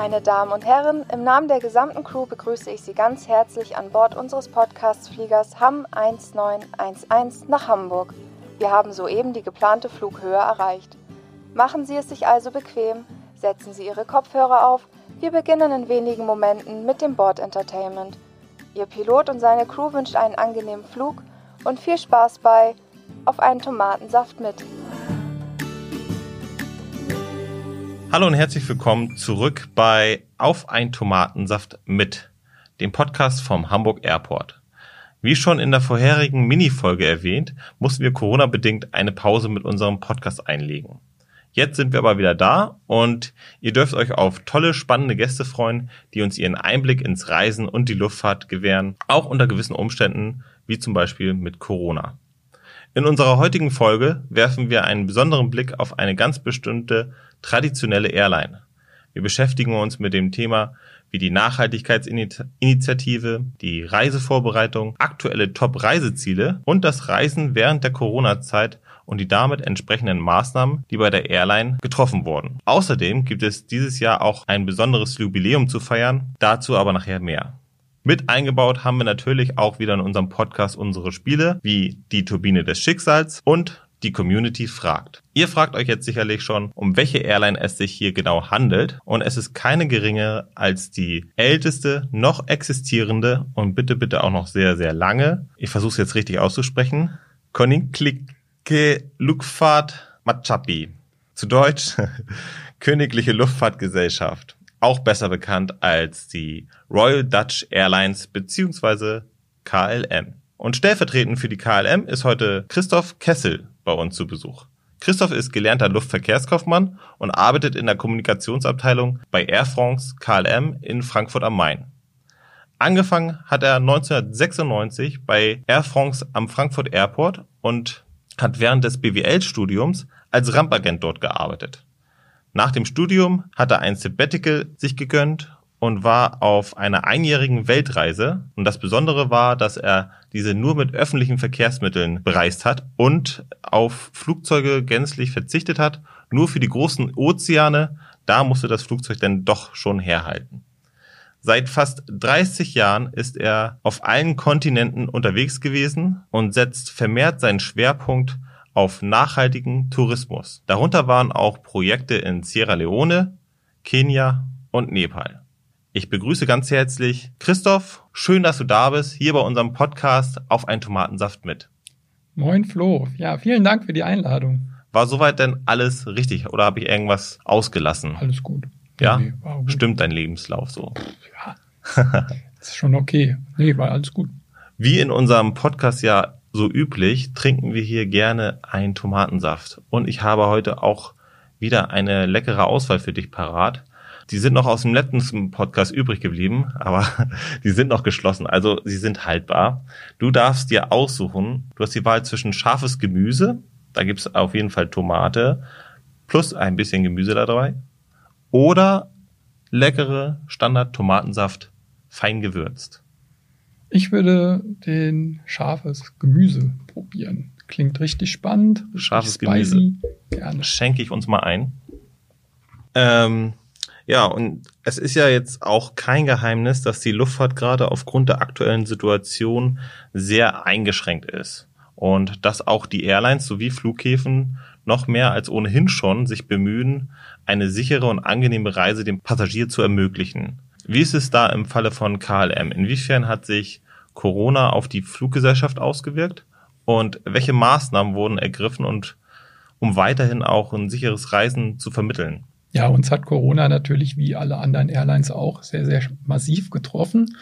Meine Damen und Herren, im Namen der gesamten Crew begrüße ich Sie ganz herzlich an Bord unseres Podcast-Fliegers HAM 1911 nach Hamburg. Wir haben soeben die geplante Flughöhe erreicht. Machen Sie es sich also bequem, setzen Sie Ihre Kopfhörer auf. Wir beginnen in wenigen Momenten mit dem Bord-Entertainment. Ihr Pilot und seine Crew wünscht einen angenehmen Flug und viel Spaß bei Auf einen Tomatensaft mit. Hallo und herzlich willkommen zurück bei Auf ein Tomatensaft mit, dem Podcast vom Hamburg Airport. Wie schon in der vorherigen Mini-Folge erwähnt, mussten wir Corona-bedingt eine Pause mit unserem Podcast einlegen. Jetzt sind wir aber wieder da und ihr dürft euch auf tolle, spannende Gäste freuen, die uns ihren Einblick ins Reisen und die Luftfahrt gewähren, auch unter gewissen Umständen, wie zum Beispiel mit Corona. In unserer heutigen Folge werfen wir einen besonderen Blick auf eine ganz bestimmte traditionelle Airline. Wir beschäftigen uns mit dem Thema wie die Nachhaltigkeitsinitiative, die Reisevorbereitung, aktuelle Top-Reiseziele und das Reisen während der Corona-Zeit und die damit entsprechenden Maßnahmen, die bei der Airline getroffen wurden. Außerdem gibt es dieses Jahr auch ein besonderes Jubiläum zu feiern, dazu aber nachher mehr. Mit eingebaut haben wir natürlich auch wieder in unserem Podcast unsere Spiele, wie die Turbine des Schicksals und die Community fragt. Ihr fragt euch jetzt sicherlich schon, um welche Airline es sich hier genau handelt. Und es ist keine geringe als die älteste noch existierende und bitte, bitte auch noch sehr, sehr lange. Ich versuche es jetzt richtig auszusprechen. Koninklijke Luftfahrt Machapi. Zu Deutsch Königliche Luftfahrtgesellschaft auch besser bekannt als die Royal Dutch Airlines bzw. KLM. Und stellvertretend für die KLM ist heute Christoph Kessel bei uns zu Besuch. Christoph ist gelernter Luftverkehrskaufmann und arbeitet in der Kommunikationsabteilung bei Air France KLM in Frankfurt am Main. Angefangen hat er 1996 bei Air France am Frankfurt Airport und hat während des BWL-Studiums als Rampagent dort gearbeitet. Nach dem Studium hat er ein Sabbatical sich gegönnt und war auf einer einjährigen Weltreise. Und das Besondere war, dass er diese nur mit öffentlichen Verkehrsmitteln bereist hat und auf Flugzeuge gänzlich verzichtet hat. Nur für die großen Ozeane, da musste das Flugzeug dann doch schon herhalten. Seit fast 30 Jahren ist er auf allen Kontinenten unterwegs gewesen und setzt vermehrt seinen Schwerpunkt auf nachhaltigen Tourismus. Darunter waren auch Projekte in Sierra Leone, Kenia und Nepal. Ich begrüße ganz herzlich Christoph. Schön, dass du da bist, hier bei unserem Podcast auf einen Tomatensaft mit. Moin Flo. Ja, vielen Dank für die Einladung. War soweit denn alles richtig oder habe ich irgendwas ausgelassen? Alles gut. Ja? Nee, gut. Stimmt dein Lebenslauf so? Ja. ist schon okay. Nee, war alles gut. Wie in unserem Podcast ja so üblich, trinken wir hier gerne einen Tomatensaft. Und ich habe heute auch wieder eine leckere Auswahl für dich parat. Die sind noch aus dem letzten Podcast übrig geblieben, aber die sind noch geschlossen. Also sie sind haltbar. Du darfst dir aussuchen. Du hast die Wahl zwischen scharfes Gemüse. Da gibt's auf jeden Fall Tomate plus ein bisschen Gemüse da dabei. Oder leckere Standard-Tomatensaft fein gewürzt. Ich würde den scharfes Gemüse probieren. Klingt richtig spannend. Richtig scharfes spicy. Gemüse. Gerne. Schenke ich uns mal ein. Ähm, ja, und es ist ja jetzt auch kein Geheimnis, dass die Luftfahrt gerade aufgrund der aktuellen Situation sehr eingeschränkt ist. Und dass auch die Airlines sowie Flughäfen noch mehr als ohnehin schon sich bemühen, eine sichere und angenehme Reise dem Passagier zu ermöglichen. Wie ist es da im Falle von KLM? Inwiefern hat sich Corona auf die Fluggesellschaft ausgewirkt? Und welche Maßnahmen wurden ergriffen und um weiterhin auch ein sicheres Reisen zu vermitteln? Ja, uns hat Corona natürlich wie alle anderen Airlines auch sehr, sehr massiv getroffen.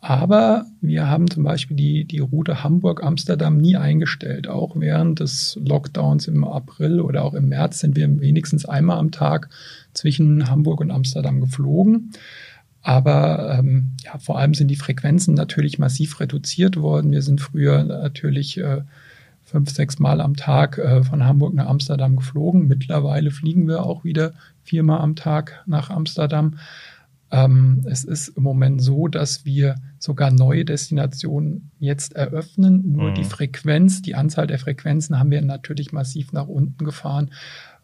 Aber wir haben zum Beispiel die, die Route Hamburg-Amsterdam nie eingestellt. Auch während des Lockdowns im April oder auch im März sind wir wenigstens einmal am Tag zwischen Hamburg und Amsterdam geflogen. Aber ähm, ja, vor allem sind die Frequenzen natürlich massiv reduziert worden. Wir sind früher natürlich äh, fünf, sechs Mal am Tag äh, von Hamburg nach Amsterdam geflogen. Mittlerweile fliegen wir auch wieder viermal am Tag nach Amsterdam. Ähm, es ist im Moment so, dass wir sogar neue Destinationen jetzt eröffnen. Nur mhm. die Frequenz, die Anzahl der Frequenzen haben wir natürlich massiv nach unten gefahren,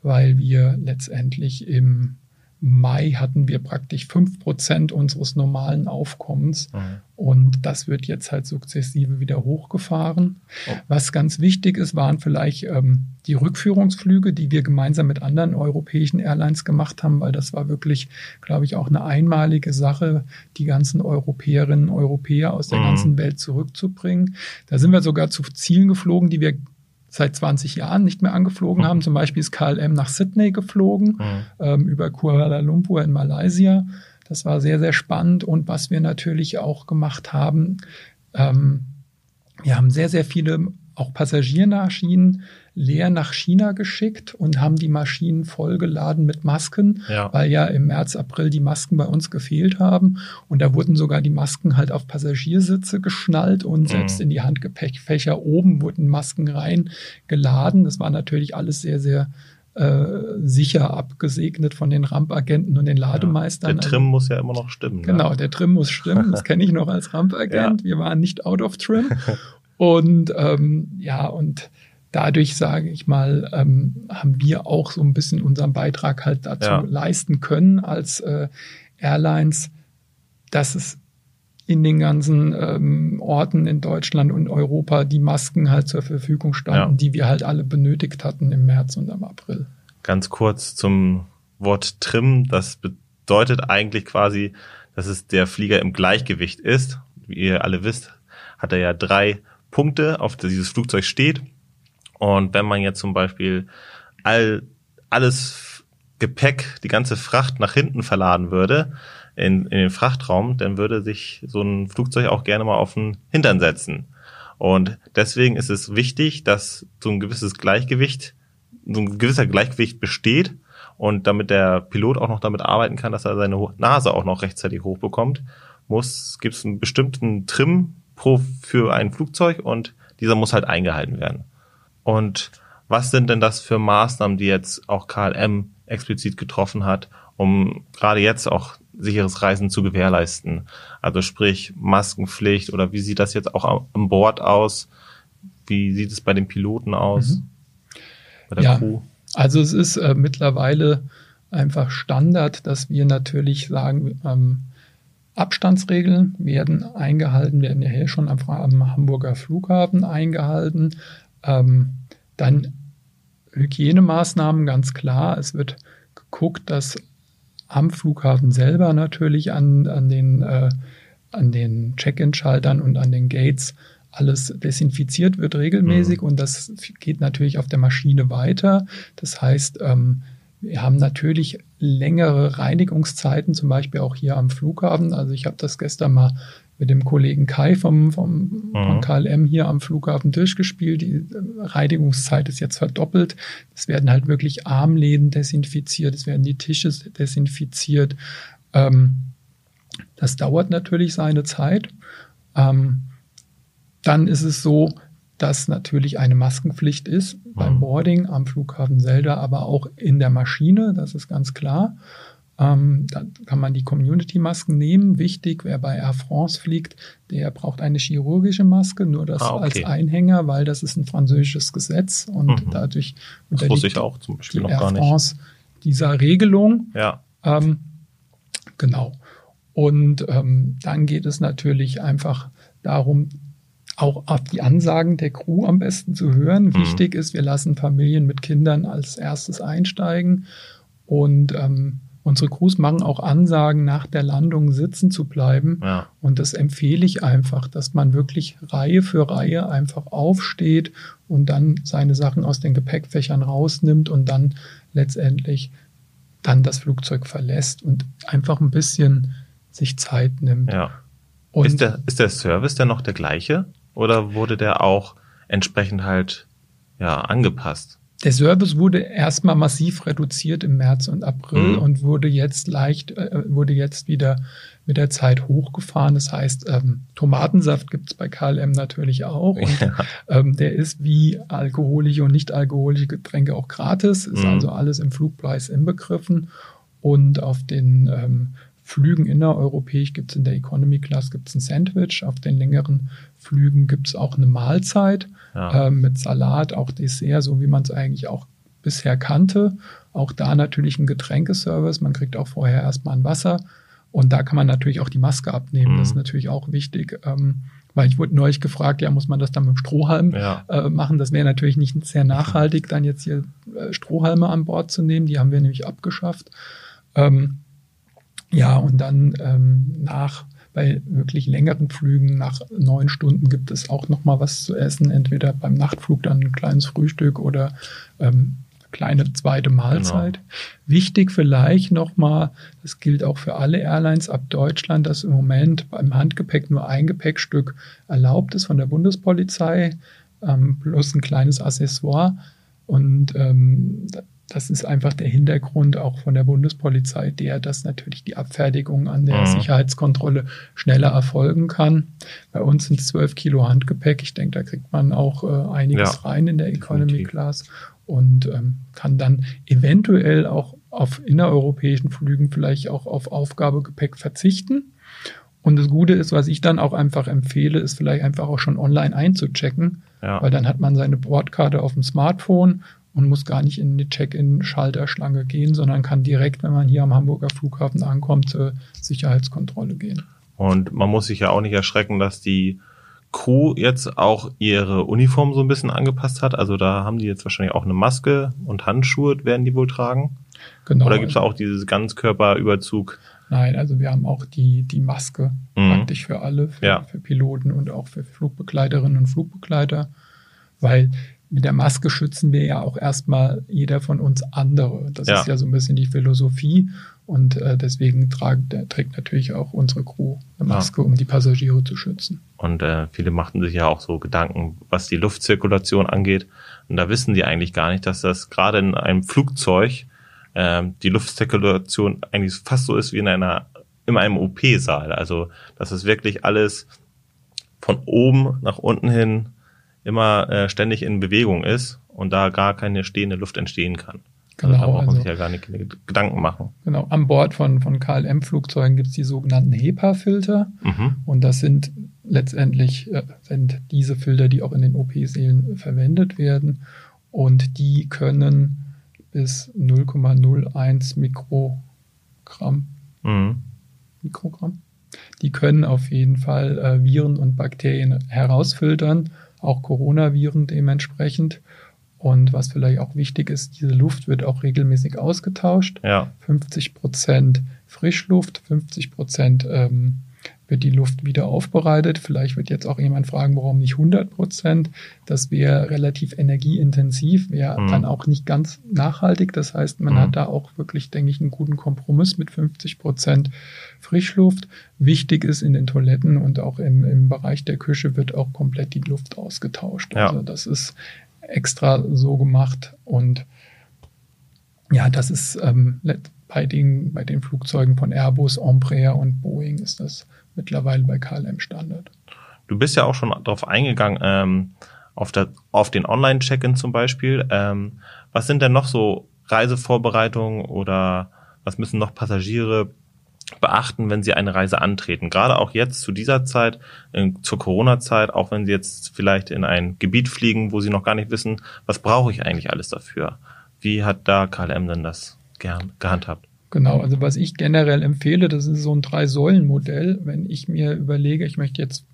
weil wir letztendlich im Mai hatten wir praktisch fünf Prozent unseres normalen Aufkommens. Mhm. Und das wird jetzt halt sukzessive wieder hochgefahren. Oh. Was ganz wichtig ist, waren vielleicht ähm, die Rückführungsflüge, die wir gemeinsam mit anderen europäischen Airlines gemacht haben, weil das war wirklich, glaube ich, auch eine einmalige Sache, die ganzen Europäerinnen und Europäer aus der mhm. ganzen Welt zurückzubringen. Da sind wir sogar zu Zielen geflogen, die wir seit 20 Jahren nicht mehr angeflogen haben. Zum Beispiel ist KLM nach Sydney geflogen, mhm. ähm, über Kuala Lumpur in Malaysia. Das war sehr, sehr spannend. Und was wir natürlich auch gemacht haben, ähm, wir haben sehr, sehr viele auch Passagiermaschinen leer nach China geschickt und haben die Maschinen vollgeladen mit Masken, ja. weil ja im März, April die Masken bei uns gefehlt haben. Und da wurden sogar die Masken halt auf Passagiersitze geschnallt und mhm. selbst in die Handgepäckfächer oben wurden Masken reingeladen. Das war natürlich alles sehr, sehr äh, sicher abgesegnet von den Rampagenten und den Lademeistern. Ja, der Trim muss ja immer noch stimmen. Ne? Genau, der Trim muss stimmen. Das kenne ich noch als Rampagent. Ja. Wir waren nicht out of Trim. Und ähm, ja, und dadurch, sage ich mal, ähm, haben wir auch so ein bisschen unseren Beitrag halt dazu ja. leisten können als äh, Airlines, dass es in den ganzen ähm, Orten in Deutschland und Europa die Masken halt zur Verfügung standen, ja. die wir halt alle benötigt hatten im März und im April. Ganz kurz zum Wort Trim. Das bedeutet eigentlich quasi, dass es der Flieger im Gleichgewicht ist. Wie ihr alle wisst, hat er ja drei Punkte, auf die dieses Flugzeug steht. Und wenn man jetzt zum Beispiel all, alles Gepäck, die ganze Fracht nach hinten verladen würde, in, in den Frachtraum, dann würde sich so ein Flugzeug auch gerne mal auf den Hintern setzen. Und deswegen ist es wichtig, dass so ein gewisses Gleichgewicht, so ein gewisser Gleichgewicht besteht und damit der Pilot auch noch damit arbeiten kann, dass er seine Nase auch noch rechtzeitig hochbekommt, muss, gibt es einen bestimmten Trim pro für ein Flugzeug und dieser muss halt eingehalten werden. Und was sind denn das für Maßnahmen, die jetzt auch KLM explizit getroffen hat, um gerade jetzt auch sicheres Reisen zu gewährleisten? Also sprich Maskenpflicht oder wie sieht das jetzt auch an Bord aus? Wie sieht es bei den Piloten aus? Mhm. Bei der ja, Crew? Also es ist äh, mittlerweile einfach Standard, dass wir natürlich sagen, ähm, Abstandsregeln werden eingehalten, werden ja hier schon am, am Hamburger Flughafen eingehalten. Ähm, dann Hygienemaßnahmen, ganz klar. Es wird geguckt, dass am Flughafen selber natürlich an, an den, äh, den Check-in-Schaltern und an den Gates alles desinfiziert wird regelmäßig mhm. und das geht natürlich auf der Maschine weiter. Das heißt, ähm, wir haben natürlich längere Reinigungszeiten, zum Beispiel auch hier am Flughafen. Also ich habe das gestern mal mit dem Kollegen Kai vom, vom, mhm. von KLM hier am Flughafen durchgespielt. Die Reinigungszeit ist jetzt verdoppelt. Es werden halt wirklich Armläden desinfiziert, es werden die Tische desinfiziert. Ähm, das dauert natürlich seine Zeit. Ähm, dann ist es so, dass natürlich eine Maskenpflicht ist mhm. beim Boarding am Flughafen selber, aber auch in der Maschine, das ist ganz klar. Ähm, da kann man die Community-Masken nehmen. Wichtig, wer bei Air France fliegt, der braucht eine chirurgische Maske, nur das ah, okay. als Einhänger, weil das ist ein französisches Gesetz und mhm. dadurch unterliegt auch zum Beispiel die Air. France dieser Regelung. Ja. Ähm, genau. Und ähm, dann geht es natürlich einfach darum, auch auf die Ansagen der Crew am besten zu hören. Mhm. Wichtig ist, wir lassen Familien mit Kindern als erstes einsteigen und ähm, unsere Crews machen auch Ansagen, nach der Landung sitzen zu bleiben. Ja. Und das empfehle ich einfach, dass man wirklich Reihe für Reihe einfach aufsteht und dann seine Sachen aus den Gepäckfächern rausnimmt und dann letztendlich dann das Flugzeug verlässt und einfach ein bisschen sich Zeit nimmt. Ja. Ist der, ist der Service denn noch der gleiche? Oder wurde der auch entsprechend halt ja angepasst? Der Service wurde erstmal massiv reduziert im März und April mhm. und wurde jetzt leicht, äh, wurde jetzt wieder mit der Zeit hochgefahren. Das heißt, ähm, Tomatensaft gibt es bei KLM natürlich auch. Und ja. ähm, der ist wie alkoholische und nicht alkoholische Getränke auch gratis, ist mhm. also alles im Flugpreis inbegriffen. Und auf den ähm, Flügen innereuropäisch gibt es in der Economy Class gibt's ein Sandwich. Auf den längeren Flügen gibt es auch eine Mahlzeit ja. äh, mit Salat, auch Dessert, so wie man es eigentlich auch bisher kannte. Auch da natürlich ein Getränkeservice. Man kriegt auch vorher erstmal ein Wasser. Und da kann man natürlich auch die Maske abnehmen. Mhm. Das ist mhm. natürlich auch wichtig. Ähm, weil ich wurde neulich gefragt, ja, muss man das dann mit dem Strohhalm ja. äh, machen? Das wäre natürlich nicht sehr nachhaltig, dann jetzt hier äh, Strohhalme an Bord zu nehmen. Die haben wir nämlich abgeschafft. Ähm, ja, und dann ähm, nach bei wirklich längeren Flügen nach neun Stunden gibt es auch noch mal was zu essen. Entweder beim Nachtflug dann ein kleines Frühstück oder ähm, kleine zweite Mahlzeit. Genau. Wichtig vielleicht nochmal, das gilt auch für alle Airlines ab Deutschland, dass im Moment beim Handgepäck nur ein Gepäckstück erlaubt ist von der Bundespolizei, ähm, plus ein kleines Accessoire. Und ähm, das ist einfach der Hintergrund auch von der Bundespolizei, der, dass natürlich die Abfertigung an der mhm. Sicherheitskontrolle schneller erfolgen kann. Bei uns sind es 12 Kilo Handgepäck. Ich denke, da kriegt man auch äh, einiges ja, rein in der Economy definitiv. Class und ähm, kann dann eventuell auch auf innereuropäischen Flügen vielleicht auch auf Aufgabegepäck verzichten. Und das Gute ist, was ich dann auch einfach empfehle, ist vielleicht einfach auch schon online einzuchecken, ja. weil dann hat man seine Bordkarte auf dem Smartphone und muss gar nicht in die Check-in-Schalterschlange gehen, sondern kann direkt, wenn man hier am Hamburger Flughafen ankommt, zur Sicherheitskontrolle gehen. Und man muss sich ja auch nicht erschrecken, dass die Crew jetzt auch ihre Uniform so ein bisschen angepasst hat. Also da haben die jetzt wahrscheinlich auch eine Maske und Handschuhe werden die wohl tragen. Genau. Oder gibt es auch dieses Ganzkörperüberzug? Nein, also wir haben auch die, die Maske mhm. praktisch für alle, für, ja. für Piloten und auch für Flugbegleiterinnen und Flugbegleiter, weil mit der Maske schützen wir ja auch erstmal jeder von uns andere. Das ja. ist ja so ein bisschen die Philosophie. Und äh, deswegen tragt, trägt natürlich auch unsere Crew eine Maske, ja. um die Passagiere zu schützen. Und äh, viele machten sich ja auch so Gedanken, was die Luftzirkulation angeht. Und da wissen die eigentlich gar nicht, dass das gerade in einem Flugzeug äh, die Luftzirkulation eigentlich fast so ist wie in einer in einem OP-Saal. Also dass es wirklich alles von oben nach unten hin immer äh, ständig in Bewegung ist und da gar keine stehende Luft entstehen kann. Genau, also da braucht man also, sich ja gar nicht Gedanken machen. Genau, an Bord von, von KLM-Flugzeugen gibt es die sogenannten HEPA-Filter. Mhm. Und das sind letztendlich äh, sind diese Filter, die auch in den OP-Seelen verwendet werden. Und die können bis 0,01 Mikrogramm, mhm. Mikrogramm, die können auf jeden Fall äh, Viren und Bakterien herausfiltern, auch Coronaviren dementsprechend. Und was vielleicht auch wichtig ist, diese Luft wird auch regelmäßig ausgetauscht. Ja. 50 Prozent Frischluft, 50 Prozent ähm, wird die Luft wieder aufbereitet. Vielleicht wird jetzt auch jemand fragen, warum nicht 100 Prozent. Das wäre relativ energieintensiv, wäre mhm. dann auch nicht ganz nachhaltig. Das heißt, man mhm. hat da auch wirklich, denke ich, einen guten Kompromiss mit 50 Prozent Frischluft. Wichtig ist in den Toiletten und auch im, im Bereich der Küche wird auch komplett die Luft ausgetauscht. Ja. Also das ist extra so gemacht. Und ja, das ist ähm, bei, den, bei den Flugzeugen von Airbus, Embraer und Boeing ist das mittlerweile bei KLM Standard. Du bist ja auch schon darauf eingegangen, ähm, auf, der, auf den Online-Check-In zum Beispiel. Ähm, was sind denn noch so Reisevorbereitungen oder was müssen noch Passagiere beachten, wenn sie eine Reise antreten. Gerade auch jetzt zu dieser Zeit, zur Corona-Zeit, auch wenn sie jetzt vielleicht in ein Gebiet fliegen, wo sie noch gar nicht wissen, was brauche ich eigentlich alles dafür. Wie hat da KLM denn das gern gehandhabt? Genau, also was ich generell empfehle, das ist so ein Drei-Säulen-Modell. Wenn ich mir überlege, ich möchte jetzt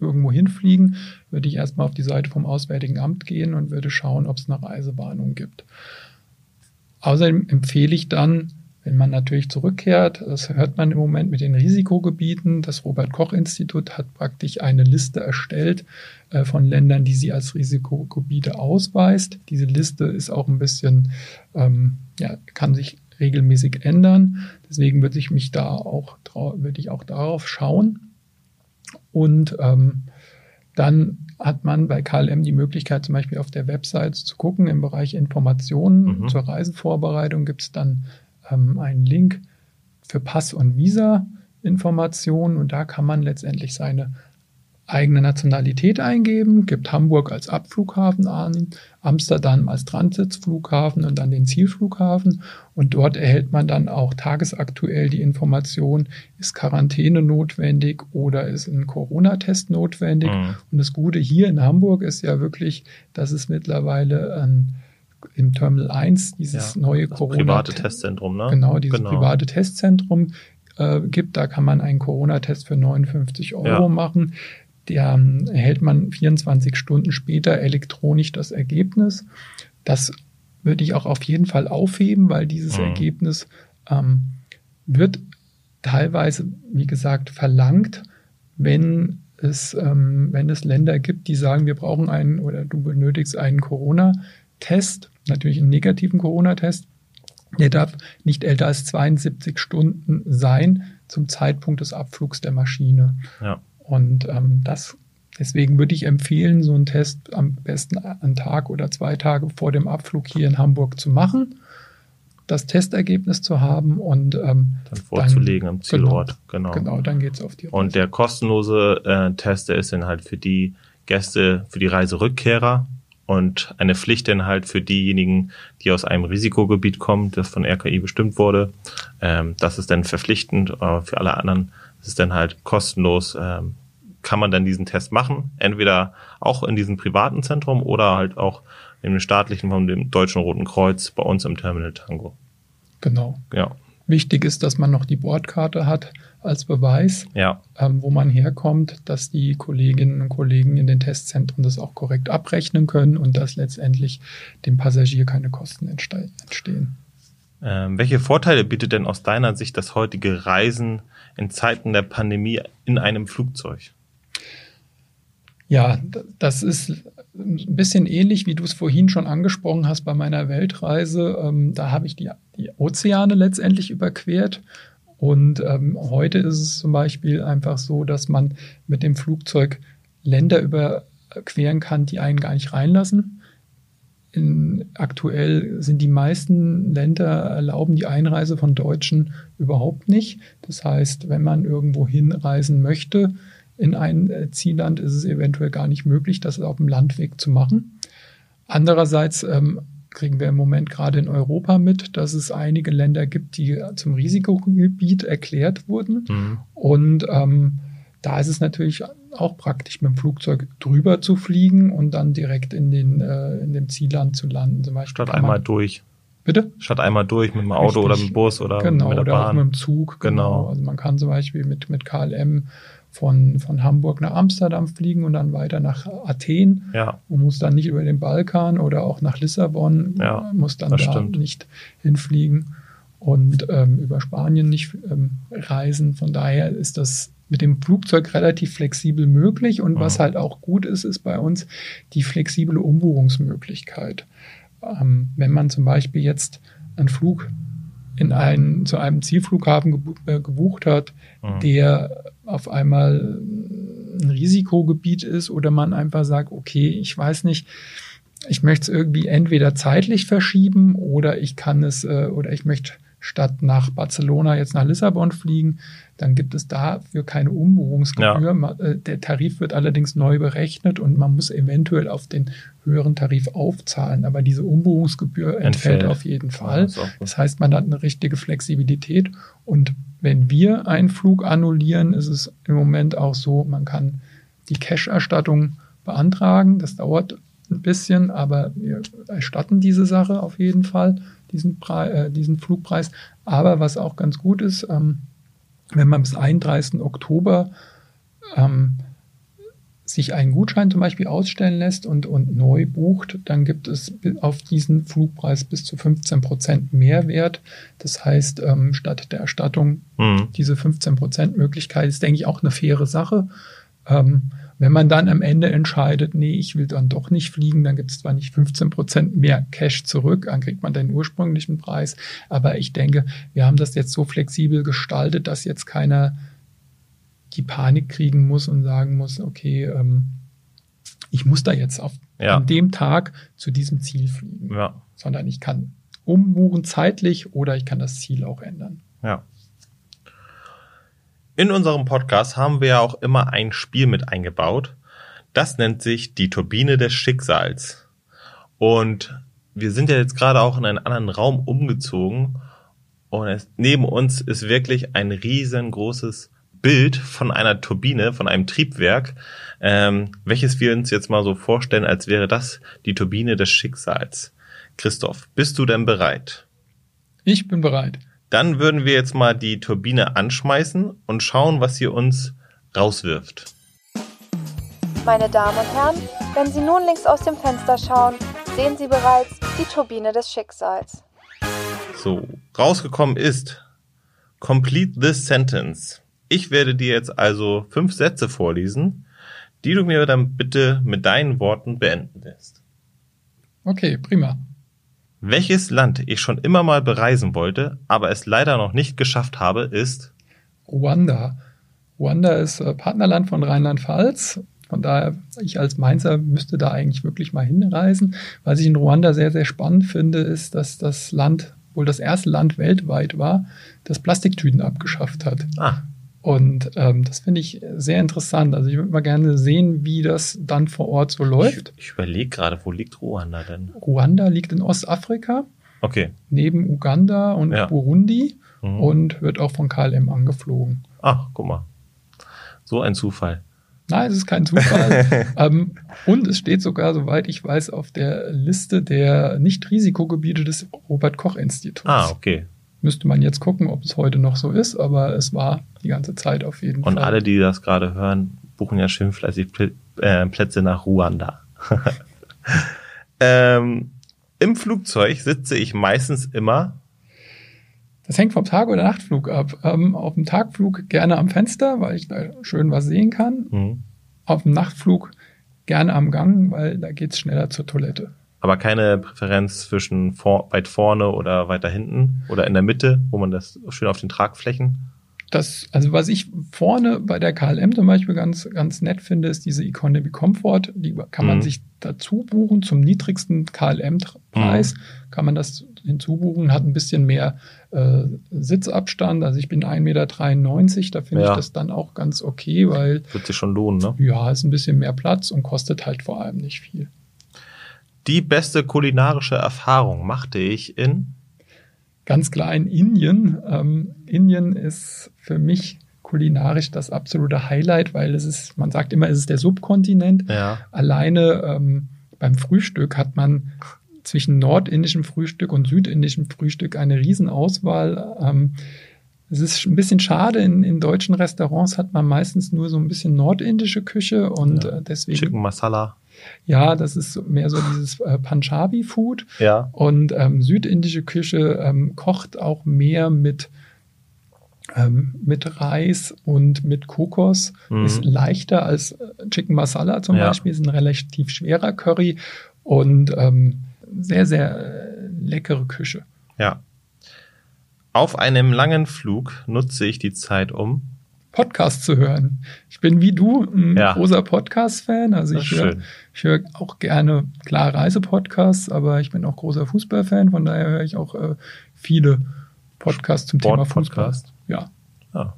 irgendwo hinfliegen, würde ich erstmal auf die Seite vom Auswärtigen Amt gehen und würde schauen, ob es eine Reisewarnung gibt. Außerdem empfehle ich dann, wenn man natürlich zurückkehrt, das hört man im Moment mit den Risikogebieten, das Robert Koch Institut hat praktisch eine Liste erstellt äh, von Ländern, die sie als Risikogebiete ausweist. Diese Liste ist auch ein bisschen, ähm, ja, kann sich regelmäßig ändern. Deswegen würde ich mich da auch, würde ich auch darauf schauen. Und ähm, dann hat man bei KLM die Möglichkeit, zum Beispiel auf der Website zu gucken, im Bereich Informationen mhm. zur Reisevorbereitung gibt es dann ähm, einen Link für Pass- und Visa-Informationen und da kann man letztendlich seine eigene Nationalität eingeben, gibt Hamburg als Abflughafen an, Amsterdam als Transitflughafen und dann den Zielflughafen. Und dort erhält man dann auch tagesaktuell die Information, ist Quarantäne notwendig oder ist ein Corona-Test notwendig. Mhm. Und das Gute hier in Hamburg ist ja wirklich, dass es mittlerweile ein im Terminal 1 dieses Ja, neue Corona private Testzentrum, ne? genau dieses Genau. private Testzentrum äh, gibt. Da kann man einen Corona-Test für 59 Euro Ja. machen. Der ähm, erhält man 24 Stunden später elektronisch das Ergebnis. Das würde ich auch auf jeden Fall aufheben, weil dieses Mhm. Ergebnis ähm, wird teilweise, wie gesagt, verlangt, wenn es, ähm, wenn es Länder gibt, die sagen, wir brauchen einen oder du benötigst einen Corona-Test, natürlich einen negativen Corona-Test. Der darf nicht älter als 72 Stunden sein zum Zeitpunkt des Abflugs der Maschine. Ja. Und ähm, das, deswegen würde ich empfehlen, so einen Test am besten einen Tag oder zwei Tage vor dem Abflug hier in Hamburg zu machen, das Testergebnis zu haben und ähm, Dann vorzulegen am Zielort. Genau. genau, dann geht's auf die Und der kostenlose äh, Test, der ist dann halt für die Gäste, für die Reiserückkehrer und eine Pflicht dann halt für diejenigen, die aus einem Risikogebiet kommen, das von RKI bestimmt wurde. Ähm, das ist dann verpflichtend, aber für alle anderen ist dann halt kostenlos. Ähm, kann man dann diesen Test machen, entweder auch in diesem privaten Zentrum oder halt auch in dem staatlichen von dem Deutschen Roten Kreuz bei uns im Terminal Tango. Genau. Ja, Wichtig ist, dass man noch die Bordkarte hat als Beweis, ja, ähm, wo man herkommt, dass die Kolleginnen und Kollegen in den Testzentren das auch korrekt abrechnen können und dass letztendlich dem Passagier keine Kosten entste entstehen. Ähm, welche Vorteile bietet denn aus deiner Sicht das heutige Reisen in Zeiten der Pandemie in einem Flugzeug? Ja, das ist ein bisschen ähnlich, wie du es vorhin schon angesprochen hast bei meiner Weltreise. Ähm, da habe ich die, die Ozeane letztendlich überquert. Und ähm, heute ist es zum Beispiel einfach so, dass man mit dem Flugzeug Länder überqueren kann, die einen gar nicht reinlassen. In, aktuell sind die meisten Länder erlauben die Einreise von Deutschen überhaupt nicht. Das heißt, wenn man irgendwo hinreisen möchte, in ein äh, Zielland ist es eventuell gar nicht möglich, das auf dem Landweg zu machen. Andererseits ähm, kriegen wir im Moment gerade in Europa mit, dass es einige Länder gibt, die zum Risikogebiet erklärt wurden. Mhm. Und ähm, da ist es natürlich auch praktisch, mit dem Flugzeug drüber zu fliegen und dann direkt in, den, äh, in dem Zielland zu landen. Zum Beispiel Statt einmal durch. Bitte? Statt einmal durch mit dem Auto Richtig. oder mit dem Bus oder genau, mit der oder auch Bahn. mit dem Zug. Genau. Also man kann zum Beispiel mit, mit KLM von, von Hamburg nach Amsterdam fliegen und dann weiter nach Athen ja, und muss dann nicht über den Balkan oder auch nach Lissabon, Ja, muss dann da stimmt. nicht hinfliegen und ähm, über Spanien nicht ähm, reisen. Von daher ist das mit dem Flugzeug relativ flexibel möglich und was Mhm. halt auch gut ist, ist bei uns die flexible Umbuchungsmöglichkeit. Ähm, wenn man zum Beispiel jetzt einen Flug in einen, zu einem Zielflughafen äh, gebucht hat, Mhm. der auf einmal ein Risikogebiet ist oder man einfach sagt, okay, ich weiß nicht, ich möchte es irgendwie entweder zeitlich verschieben oder ich kann es äh, oder ich möchte statt nach Barcelona jetzt nach Lissabon fliegen, dann gibt es dafür keine Umbuchungsgebühr. Ma- äh, Der Tarif wird allerdings neu berechnet und man muss eventuell auf den höheren Tarif aufzahlen, aber diese Umbuchungsgebühr entfällt, Entfällt. auf jeden Ja, Fall. gut. Das heißt, man hat eine richtige Flexibilität und wenn wir einen Flug annullieren, ist es im Moment auch so, man kann die Cash-Erstattung beantragen. Das dauert ein bisschen, aber wir erstatten diese Sache auf jeden Fall, diesen, Pre äh, diesen Flugpreis. Aber was auch ganz gut ist, ähm, wenn man bis 31. Oktober ähm, sich einen Gutschein zum Beispiel ausstellen lässt und, und neu bucht, dann gibt es auf diesen Flugpreis bis zu 15 Prozent Mehrwert. Das heißt, ähm, statt der Erstattung Mhm. diese 15 Prozent Möglichkeit ist, denke ich, auch eine faire Sache. Ähm, wenn man dann am Ende entscheidet, nee, ich will dann doch nicht fliegen, dann gibt es zwar nicht 15 Prozent mehr Cash zurück, dann kriegt man den ursprünglichen Preis. Aber ich denke, wir haben das jetzt so flexibel gestaltet, dass jetzt keiner die Panik kriegen muss und sagen muss, okay, ähm, ich muss da jetzt auf, Ja. an dem Tag zu diesem Ziel fliegen, Ja, sondern ich kann umbuchen zeitlich oder ich kann das Ziel auch ändern. ja. In unserem Podcast haben wir ja auch immer ein Spiel mit eingebaut. Das nennt sich die Turbine des Schicksals. Und wir sind ja jetzt gerade auch in einen anderen Raum umgezogen. Und es, neben uns ist wirklich ein riesengroßes Bild von einer Turbine, von einem Triebwerk, ähm, welches wir uns jetzt mal so vorstellen, als wäre das die Turbine des Schicksals. Christoph, bist du denn bereit? Ich bin bereit. Dann würden wir jetzt mal die Turbine anschmeißen und schauen, was sie uns rauswirft. Meine Damen und Herren, wenn Sie nun links aus dem Fenster schauen, sehen Sie bereits die Turbine des Schicksals. So, rausgekommen ist Complete this sentence. Ich werde dir jetzt also fünf Sätze vorlesen, die du mir dann bitte mit deinen Worten beenden lässt. Okay, prima. Welches Land ich schon immer mal bereisen wollte, aber es leider noch nicht geschafft habe, ist Ruanda. Ruanda ist äh, Partnerland von Rheinland-Pfalz. Von daher, ich als Mainzer müsste da eigentlich wirklich mal hinreisen. Was ich in Ruanda sehr, sehr spannend finde, ist, dass das Land wohl das erste Land weltweit war, das Plastiktüten abgeschafft hat. Ah, Und ähm, das finde ich sehr interessant. Also ich würde mal gerne sehen, wie das dann vor Ort so läuft. ich, ich überlege gerade, wo liegt Ruanda denn? Ruanda liegt in Ostafrika, Okay. neben Uganda und Ja. Burundi Mhm. und wird auch von KLM angeflogen. Ach, guck mal. So ein Zufall. Nein, es ist kein Zufall. ähm, und es steht sogar, soweit ich weiß, auf der Liste der Nicht-Risikogebiete des Robert-Koch-Instituts. Ah, okay. Müsste man jetzt gucken, ob es heute noch so ist, aber es war die ganze Zeit auf jeden Und Fall. alle, die das gerade hören, buchen ja schön fleißig äh, Plätze nach Ruanda. ähm, Im Flugzeug sitze ich meistens immer. Das hängt vom Tag- oder Nachtflug ab. Ähm, auf dem Tagflug gerne am Fenster, weil ich da schön was sehen kann. Hm, Auf dem Nachtflug gerne am Gang, weil da geht's schneller zur Toilette. Aber keine Präferenz zwischen vor, weit vorne oder weiter hinten oder in der Mitte, wo man das schön auf den Tragflächen. Das, also was ich vorne bei der KLM zum Beispiel ganz, ganz nett finde, ist diese Economy Comfort. Die kann man Mhm. sich dazu buchen zum niedrigsten KLM-Preis. Mhm. Kann man das hinzubuchen, hat ein bisschen mehr äh, Sitzabstand. Also ich bin 1,93 Meter, da finde Ja. ich das dann auch ganz okay, weil Wird sich schon lohnen, ne? ja, ist ein bisschen mehr Platz und kostet halt vor allem nicht viel. Die beste kulinarische Erfahrung machte ich in. Ganz klar in Indien. Ähm, Indien ist für mich kulinarisch das absolute Highlight, weil es ist, man sagt immer, es ist der Subkontinent. Ja. Alleine ähm, beim Frühstück hat man zwischen nordindischem Frühstück und südindischem Frühstück eine Riesenauswahl. Ähm, es ist ein bisschen schade, in, in deutschen Restaurants hat man meistens nur so ein bisschen nordindische Küche und Ja. äh, deswegen, Chicken Masala. Ja, das ist mehr so dieses äh, Punjabi-Food. Ja. Und ähm, südindische Küche ähm, kocht auch mehr mit, ähm, mit Reis und mit Kokos. Mhm. Ist leichter als äh, Chicken Masala zum Ja. Beispiel. Ist ein relativ schwerer Curry und ähm, sehr, sehr äh, leckere Küche. Ja. Auf einem langen Flug nutze ich die Zeit um. Podcast zu hören. Ich bin wie du ein Ja. großer Podcast-Fan. Also ich höre ich höre auch gerne, klar, Reisepodcasts, aber ich bin auch großer Fußballfan. Von daher höre ich auch äh, viele Podcasts zum Thema Fußball. Ja, Ja.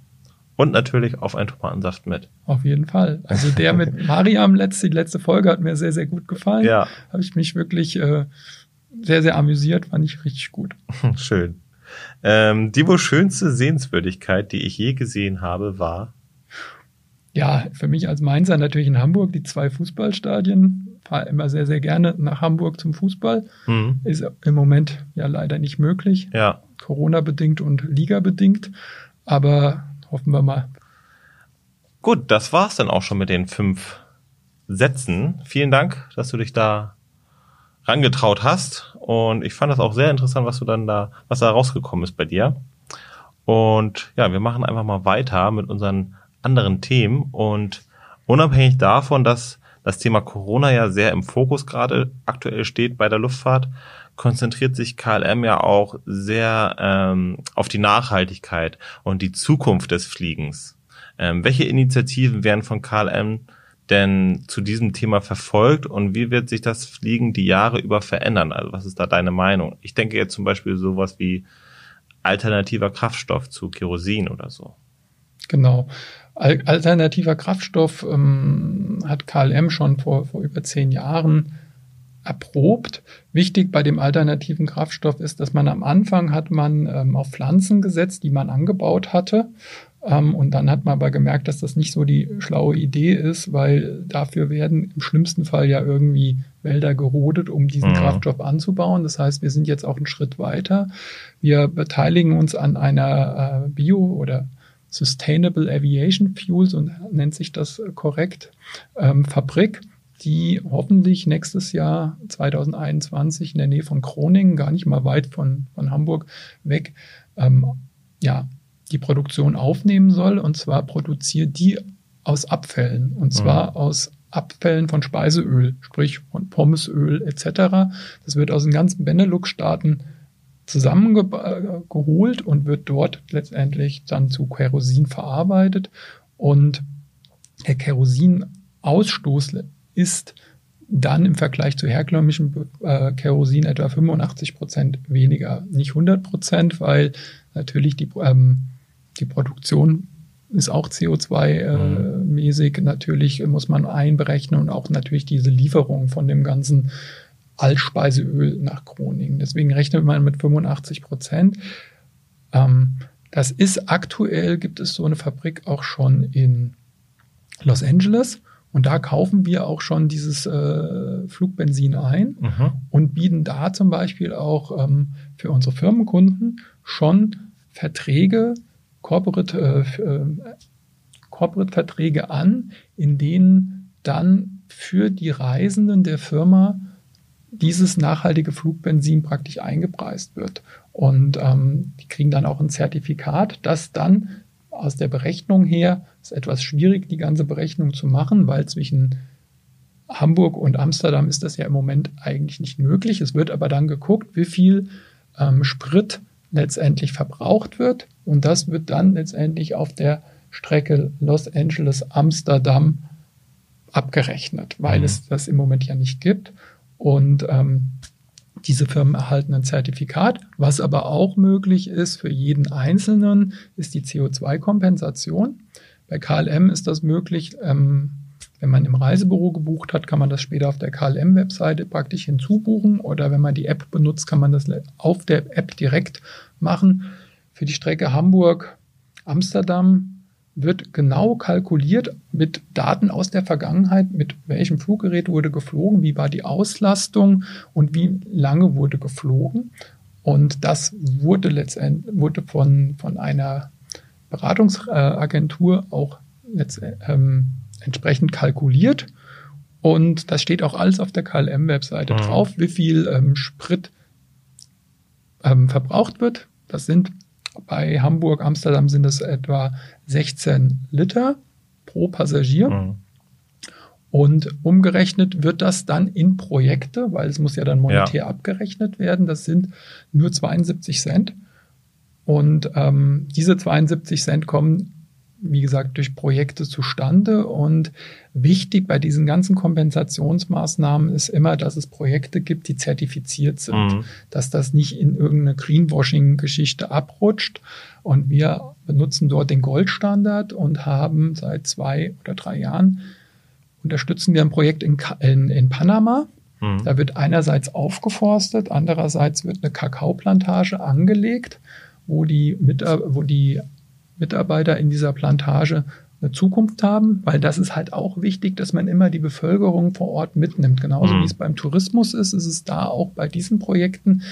Und natürlich auf einen Tomatensaft mit. Auf jeden Fall. Also der mit Mariam letzte, die letzte Folge hat mir sehr, sehr gut gefallen. Ja, Habe ich mich wirklich äh, sehr, sehr amüsiert, fand ich richtig gut. schön. Ähm, die wohl schönste Sehenswürdigkeit, die ich je gesehen habe, war. Ja, für mich als Mainzer natürlich in Hamburg die zwei Fußballstadien. Fahre immer sehr, sehr gerne nach Hamburg zum Fußball. Hm, Ist im Moment ja leider nicht möglich. ja, Corona-bedingt und Liga-bedingt. Aber hoffen wir mal. gut, das war's dann auch schon mit den fünf Sätzen. Vielen Dank, dass du dich da rangetraut hast. Und ich fand das auch sehr interessant, was du dann da, was da rausgekommen ist bei dir. Und ja, wir machen einfach mal weiter mit unseren anderen Themen. Und unabhängig davon, dass das Thema Corona ja sehr im Fokus gerade aktuell steht bei der Luftfahrt, konzentriert sich KLM ja auch sehr ähm, auf die Nachhaltigkeit und die Zukunft des Fliegens. Ähm, welche Initiativen werden von KLM denn zu diesem Thema verfolgt und wie wird sich das Fliegen die Jahre über verändern? Also was ist da deine Meinung? Ich denke jetzt zum Beispiel sowas wie alternativer Kraftstoff zu Kerosin oder so. Genau. Al alternativer Kraftstoff ähm, hat KLM schon vor, vor über zehn Jahren erprobt. Wichtig bei dem alternativen Kraftstoff ist, dass man am Anfang hat man ähm, auf Pflanzen gesetzt, die man angebaut hatte. Ähm, und dann hat man aber gemerkt, dass das nicht so die schlaue Idee ist, weil dafür werden im schlimmsten Fall ja irgendwie Wälder gerodet, um diesen mhm. Kraftstoff anzubauen. Das heißt, wir sind jetzt auch einen Schritt weiter. Wir beteiligen uns an einer äh, Bio- oder Sustainable Aviation Fuels und nennt sich das korrekt, ähm, Fabrik, die hoffentlich nächstes Jahr 2021 in der Nähe von Groningen, gar nicht mal weit von, von Hamburg weg, ähm, ja, die Produktion aufnehmen soll. Und zwar produziert die aus Abfällen. Und zwar mhm. aus Abfällen von Speiseöl, sprich von Pommesöl etc. Das wird aus den ganzen Benelux-Staaten zusammengeholt und wird dort letztendlich dann zu Kerosin verarbeitet. Und der Kerosinausstoß ist dann im Vergleich zu herkömmlichem äh, Kerosin etwa 85 Prozent weniger. Nicht 100 Prozent, weil natürlich die, ähm, die Produktion ist auch CO2-mäßig. Äh, mhm. Natürlich muss man einberechnen und auch natürlich diese Lieferung von dem ganzen Altspeiseöl nach Groningen. Deswegen rechnet man mit 85 Prozent. Ähm, das ist aktuell, gibt es so eine Fabrik auch schon in Los Angeles. Und da kaufen wir auch schon dieses äh, Flugbenzin ein mhm. und bieten da zum Beispiel auch ähm, für unsere Firmenkunden schon Verträge, Corporate, äh, äh, Corporate-Verträge an, in denen dann für die Reisenden der Firma dieses nachhaltige Flugbenzin praktisch eingepreist wird. Und ähm, die kriegen dann auch ein Zertifikat, das dann aus der Berechnung her ist etwas schwierig, die ganze Berechnung zu machen, weil zwischen Hamburg und Amsterdam ist das ja im Moment eigentlich nicht möglich. Es wird aber dann geguckt, wie viel ähm, Sprit letztendlich verbraucht wird. Und das wird dann letztendlich auf der Strecke Los Angeles-Amsterdam abgerechnet, weil mhm. es das im Moment ja nicht gibt. Und ähm, diese Firmen erhalten ein Zertifikat. Was aber auch möglich ist für jeden Einzelnen, ist die CO2-Kompensation. Bei KLM ist das möglich. Ähm, wenn man im Reisebüro gebucht hat, kann man das später auf der KLM-Webseite praktisch hinzubuchen oder wenn man die App benutzt, kann man das auf der App direkt machen. Für die Strecke Hamburg-Amsterdam wird genau kalkuliert mit Daten aus der Vergangenheit, mit welchem Fluggerät wurde geflogen, wie war die Auslastung und wie lange wurde geflogen. Und das wurde letztendlich wurde von, von einer Beratungsagentur auch ähm, entsprechend kalkuliert. Und das steht auch alles auf der KLM-Webseite mhm. drauf, wie viel ähm, Sprit ähm, verbraucht wird. Das sind bei Hamburg, Amsterdam sind es etwa 16 Liter pro Passagier. Mhm. Und umgerechnet wird das dann in Projekte, weil es muss ja dann monetär ja. abgerechnet werden. Das sind nur 72 Cent. Und ähm, diese 72 Cent kommen wie gesagt, durch Projekte zustande. Und wichtig bei diesen ganzen Kompensationsmaßnahmen ist immer, dass es Projekte gibt, die zertifiziert sind, mhm. dass das nicht in irgendeine Greenwashing-Geschichte abrutscht. Und wir benutzen dort den Goldstandard und haben seit zwei oder drei Jahren unterstützen wir ein Projekt in, in, in Panama. Mhm. Da wird einerseits aufgeforstet, andererseits wird eine Kakaoplantage angelegt, wo die, mit, wo die Mitarbeiter in dieser Plantage eine Zukunft haben, weil das ist halt auch wichtig, dass man immer die Bevölkerung vor Ort mitnimmt. Genauso mhm. wie es beim Tourismus ist, ist es da auch bei diesen Projekten,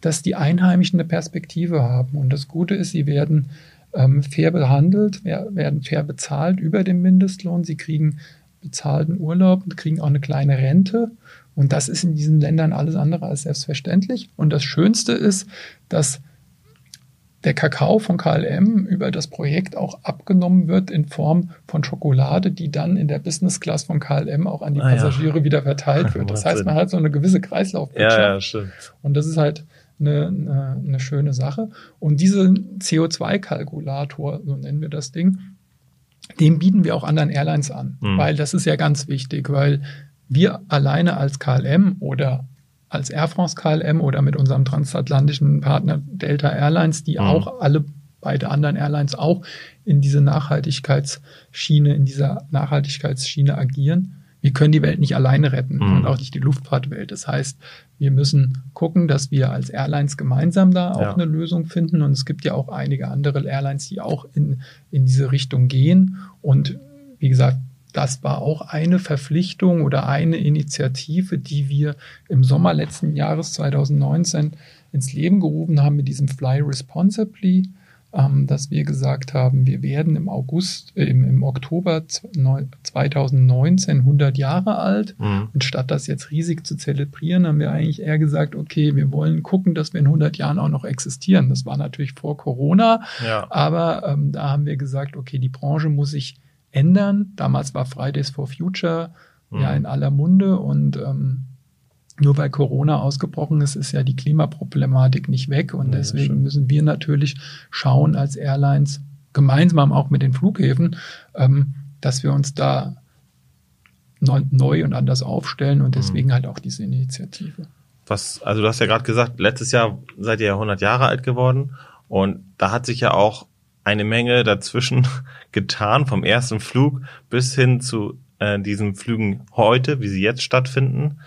dass die Einheimischen eine Perspektive haben. Und das Gute ist, sie werden ähm, fair behandelt, werden fair bezahlt über dem Mindestlohn. Sie kriegen bezahlten Urlaub und kriegen auch eine kleine Rente. Und das ist in diesen Ländern alles andere als selbstverständlich. Und das Schönste ist, dass der Kakao von KLM über das Projekt auch abgenommen wird in Form von Schokolade, die dann in der Business Class von KLM auch an die ah, Passagiere ja. wieder verteilt wird. Das heißt, man hat so eine gewisse Kreislaufwirtschaft. Ja, ja, stimmt. Und das ist halt eine, eine, eine schöne Sache. Und diesen CO2-Kalkulator, so nennen wir das Ding, den bieten wir auch anderen Airlines an, mhm. weil das ist ja ganz wichtig, weil wir alleine als KLM oder als Air France KLM oder mit unserem transatlantischen Partner Delta Airlines, die mhm. auch alle beide anderen Airlines auch in diese Nachhaltigkeitsschiene, in dieser Nachhaltigkeitsschiene agieren. wir können die Welt nicht alleine retten Mhm. und auch nicht die Luftfahrtwelt. Das heißt, wir müssen gucken, dass wir als Airlines gemeinsam da auch Ja. eine Lösung finden. Und es gibt ja auch einige andere Airlines, die auch in, in diese Richtung gehen. Und wie gesagt, das war auch eine Verpflichtung oder eine Initiative, die wir im Sommer letzten Jahres 2019 ins Leben gerufen haben mit diesem Fly Responsibly, ähm, dass wir gesagt haben, wir werden im August, äh, im, im Oktober z- neu- 2019 100 Jahre alt. Mhm. Und statt das jetzt riesig zu zelebrieren, haben wir eigentlich eher gesagt, okay, wir wollen gucken, dass wir in 100 Jahren auch noch existieren. Das war natürlich vor Corona, Ja. aber ähm, da haben wir gesagt, okay, die Branche muss sich ändern. Damals war Fridays for Future ja Mhm. in aller Munde und ähm, nur weil Corona ausgebrochen ist, ist ja die Klimaproblematik nicht weg. Und Ja, deswegen müssen wir natürlich schauen als Airlines, gemeinsam auch mit den Flughäfen, ähm, dass wir uns da neu, neu und anders aufstellen und deswegen halt auch diese Initiative. was, also du hast ja gerade gesagt, letztes Jahr seid ihr ja 100 Jahre alt geworden und da hat sich ja auch eine Menge dazwischen getan, vom ersten Flug bis hin zu äh, diesen Flügen heute, wie sie jetzt stattfinden.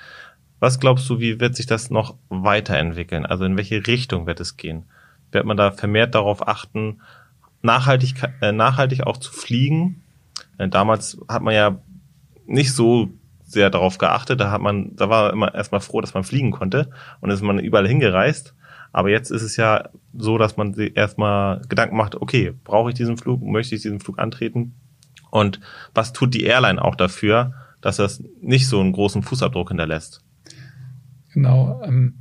Was glaubst du, wie wird sich das noch weiterentwickeln? Also in welche Richtung wird es gehen? Wird man da vermehrt darauf achten, nachhaltig, äh, nachhaltig auch zu fliegen? Äh, damals hat man ja nicht so sehr darauf geachtet. Da hat man, da war immer erstmal froh, dass man fliegen konnte und ist man überall hingereist. Aber jetzt ist es ja so, dass man sich erstmal Gedanken macht, okay, brauche ich diesen Flug, möchte ich diesen Flug antreten? Und was tut die Airline auch dafür, dass das nicht so einen großen Fußabdruck hinterlässt? Genau. Ähm,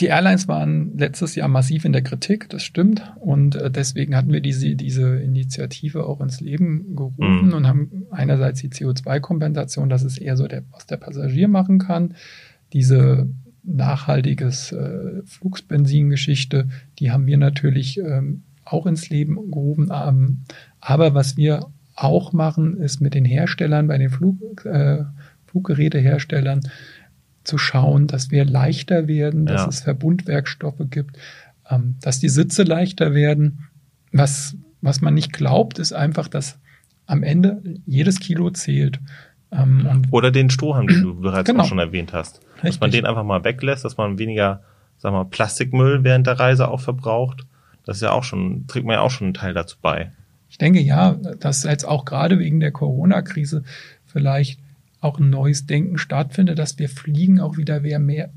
die Airlines waren letztes Jahr massiv in der Kritik, das stimmt. Und äh, deswegen hatten wir diese, diese Initiative auch ins Leben gerufen Mhm. und haben einerseits die CO2-Kompensation, das ist eher so der, was der Passagier machen kann. Diese nachhaltiges äh, Flugsbenzingeschichte, die haben wir natürlich ähm, auch ins Leben gerufen. Ähm, aber was wir auch machen, ist mit den Herstellern, bei den Flug, äh, Fluggeräteherstellern, zu schauen, dass wir leichter werden, dass Ja. es Verbundwerkstoffe gibt, ähm, dass die Sitze leichter werden. Was, was man nicht glaubt, ist einfach, dass am Ende jedes Kilo zählt. Ähm, Oder den Strohhalm, den du bereits Genau. auch schon erwähnt hast. Dass Richtig. man den einfach mal weglässt, dass man weniger, sag mal, Plastikmüll während der Reise auch verbraucht. Das ist ja auch schon, trägt man ja auch schon einen Teil dazu bei. Ich denke ja, dass jetzt auch gerade wegen der Corona-Krise vielleicht auch ein neues Denken stattfindet, dass wir Fliegen auch wieder mehr, mehr,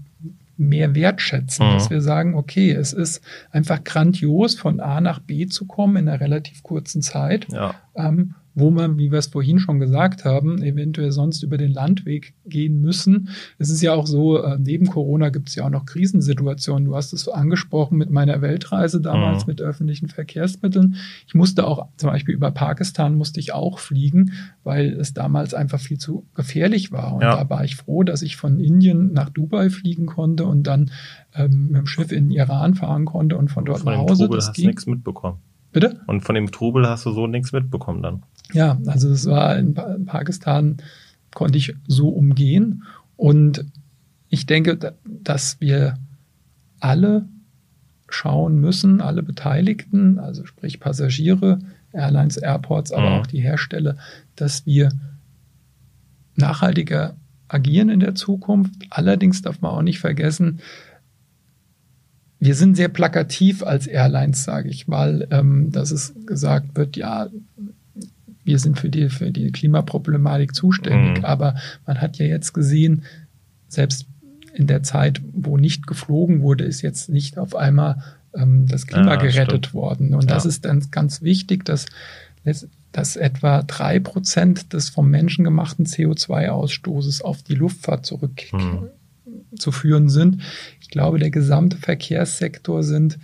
mehr wertschätzen, Mhm. dass wir sagen, okay, es ist einfach grandios, von A nach B zu kommen in einer relativ kurzen Zeit. Ja. ähm, wo man, wie wir es vorhin schon gesagt haben, eventuell sonst über den Landweg gehen müssen. Es ist ja auch so, äh, neben Corona gibt es ja auch noch Krisensituationen. Du hast es angesprochen mit meiner Weltreise damals Mhm. mit öffentlichen Verkehrsmitteln. Ich musste auch zum Beispiel über Pakistan musste ich auch fliegen, weil es damals einfach viel zu gefährlich war. Und Ja. da war ich froh, dass ich von Indien nach Dubai fliegen konnte und dann ähm, mit dem Schiff in den Iran fahren konnte und von dort nach Hause. Trubel Das hast ging. nichts mitbekommen. Bitte? Und von dem Trubel hast du so nichts mitbekommen dann. Ja, also es war in Pa- Pakistan konnte ich so umgehen und ich denke, da- dass wir alle schauen müssen, alle Beteiligten, also sprich Passagiere, Airlines, Airports, aber Mhm. auch die Hersteller, dass wir nachhaltiger agieren in der Zukunft. Allerdings darf man auch nicht vergessen, wir sind sehr plakativ als Airlines, sage ich mal, ähm, dass es gesagt wird, ja, wir sind für die, für die Klimaproblematik zuständig. Mhm. Aber man hat ja jetzt gesehen, selbst in der Zeit, wo nicht geflogen wurde, ist jetzt nicht auf einmal ähm, das Klima Ja, gerettet stimmt. worden. Und das Ja. ist dann ganz wichtig, dass, dass etwa drei Prozent des vom Menschen gemachten CO2-Ausstoßes auf die Luftfahrt zurückzuführen Mhm. Sind. Ich glaube, der gesamte Verkehrssektor sind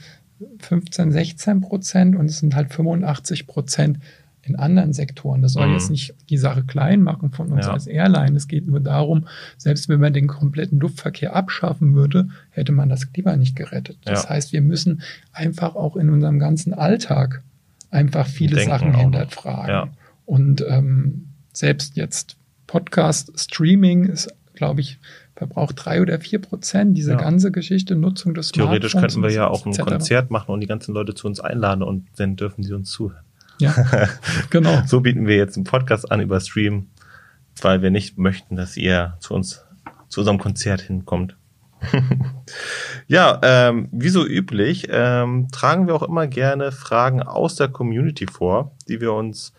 15, 16 Prozent und es sind halt 85 Prozent in anderen Sektoren. Das soll Mhm. jetzt nicht die Sache klein machen von uns Ja. als Airline. Es geht nur darum, selbst wenn man den kompletten Luftverkehr abschaffen würde, hätte man das Klima nicht gerettet. Das Ja. heißt, wir müssen einfach auch in unserem ganzen Alltag einfach viele Denken Sachen hinterfragen. Ja. Und ähm, selbst jetzt Podcast, Streaming ist, glaube ich, verbraucht drei oder vier Prozent. Diese Ja. ganze Geschichte, Nutzung des Theoretisch Smartphones könnten wir ja auch ein. Konzert machen und die ganzen Leute zu uns einladen und dann dürfen sie uns zuhören. Ja, genau. So bieten wir jetzt einen Podcast an über Stream. weil wir nicht möchten, dass ihr zu uns, zu unserem Konzert hinkommt. ja, ähm, wie so üblich, ähm, tragen wir auch immer gerne Fragen aus der Community vor, die wir uns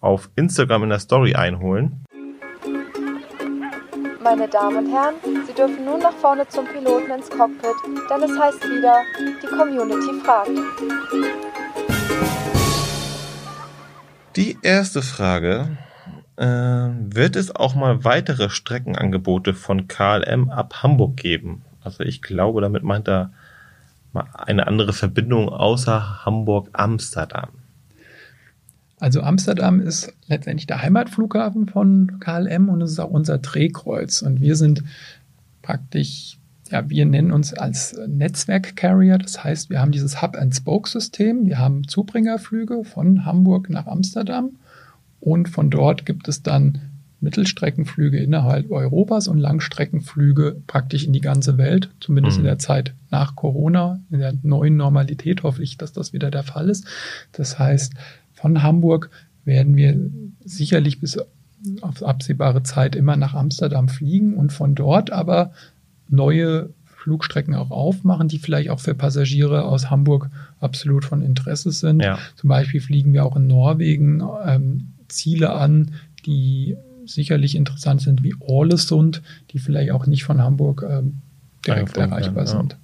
auf Instagram in der Story einholen. Meine Damen und Herren, Sie dürfen nun nach vorne zum Piloten ins Cockpit, denn es heißt wieder, die Community fragt. Die erste Frage. Äh, wird es auch mal weitere Streckenangebote von KLM ab Hamburg geben? Also ich glaube, damit meint er eine andere Verbindung außer Hamburg-Amsterdam. Also Amsterdam ist letztendlich der Heimatflughafen von KLM und es ist auch unser Drehkreuz. Und wir sind praktisch, ja, wir nennen uns als Netzwerk-Carrier. Das heißt, wir haben dieses Hub-and-Spoke-System. Wir haben Zubringerflüge von Hamburg nach Amsterdam und von dort gibt es dann Mittelstreckenflüge innerhalb Europas und Langstreckenflüge praktisch in die ganze Welt, zumindest mhm. in der Zeit nach Corona, in der neuen Normalität hoffe ich, dass das wieder der Fall ist. Das heißt, von Hamburg werden wir sicherlich bis auf absehbare Zeit immer nach Amsterdam fliegen und von dort aber neue Flugstrecken auch aufmachen, die vielleicht auch für Passagiere aus Hamburg absolut von Interesse sind. Ja. Zum Beispiel fliegen wir auch in Norwegen ähm, Ziele an, die sicherlich interessant sind, wie Orlesund, die vielleicht auch nicht von Hamburg ähm, direkt erreichbar ja. sind.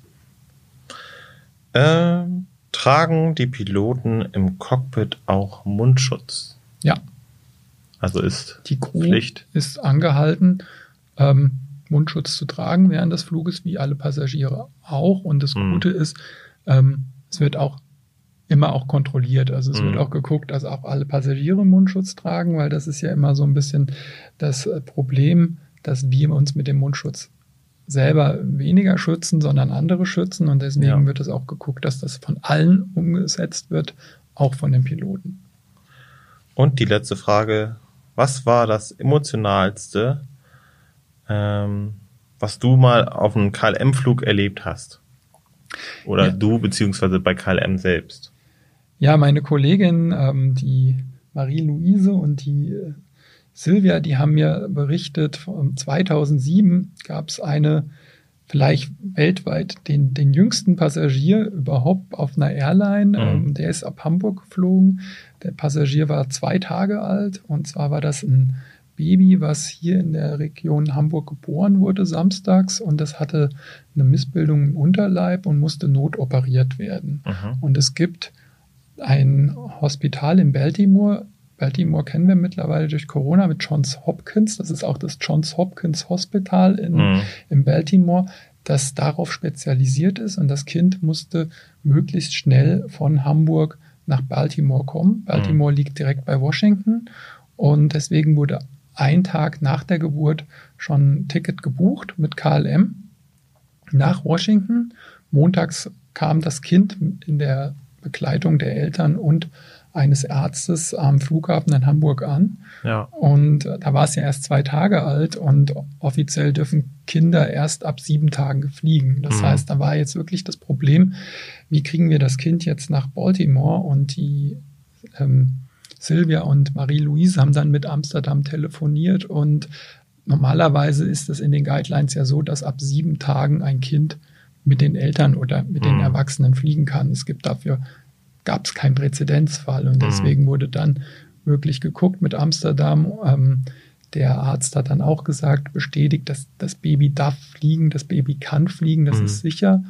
Ähm, tragen die Piloten im Cockpit auch Mundschutz? Ja. Also ist die Crew Pflicht. ist angehalten, ähm, Mundschutz zu tragen während des Fluges, wie alle Passagiere auch. Und das mhm. Gute ist, ähm, es wird auch immer auch kontrolliert. Also es mhm. wird auch geguckt, dass auch alle Passagiere Mundschutz tragen, weil das ist ja immer so ein bisschen das äh, Problem, dass wir uns mit dem Mundschutz selber weniger schützen, sondern andere schützen. Und deswegen ja. wird es auch geguckt, dass das von allen umgesetzt wird, auch von den Piloten. Und die letzte Frage, was war das emotionalste, ähm, was du mal auf einem KLM-Flug erlebt hast? Oder ja. du beziehungsweise bei KLM selbst? Ja, meine Kollegin, ähm, die Marie-Louise und die äh, Silvia, die haben mir berichtet, 2007 gab es eine, vielleicht weltweit den, den jüngsten Passagier überhaupt auf einer Airline. Mhm. Ähm, der ist ab Hamburg geflogen. Der Passagier war zwei Tage alt und zwar war das ein Baby, was hier in der Region Hamburg geboren wurde samstags und das hatte eine Missbildung im Unterleib und musste notoperiert werden. Mhm. Und es gibt ein Hospital in Baltimore. Baltimore kennen wir mittlerweile durch Corona mit Johns Hopkins. Das ist auch das Johns Hopkins Hospital in, mhm. in Baltimore, das darauf spezialisiert ist. Und das Kind musste möglichst schnell von Hamburg nach Baltimore kommen. Baltimore mhm. liegt direkt bei Washington. Und deswegen wurde ein Tag nach der Geburt schon ein Ticket gebucht mit KLM nach Washington. Montags kam das Kind in der Begleitung der Eltern und eines Arztes am Flughafen in Hamburg an. Ja. Und äh, da war es ja erst zwei Tage alt und offiziell dürfen Kinder erst ab sieben Tagen fliegen. Das mhm. heißt, da war jetzt wirklich das Problem, wie kriegen wir das Kind jetzt nach Baltimore? Und die ähm, Silvia und Marie-Louise haben dann mit Amsterdam telefoniert und normalerweise ist es in den Guidelines ja so, dass ab sieben Tagen ein Kind mit den Eltern oder mit den mhm. Erwachsenen fliegen kann. Es gibt dafür, gab es keinen Präzedenzfall und mhm. deswegen wurde dann wirklich geguckt mit Amsterdam. Ähm, der Arzt hat dann auch gesagt, bestätigt, dass das Baby darf fliegen, das Baby kann fliegen, das mhm. ist sicher.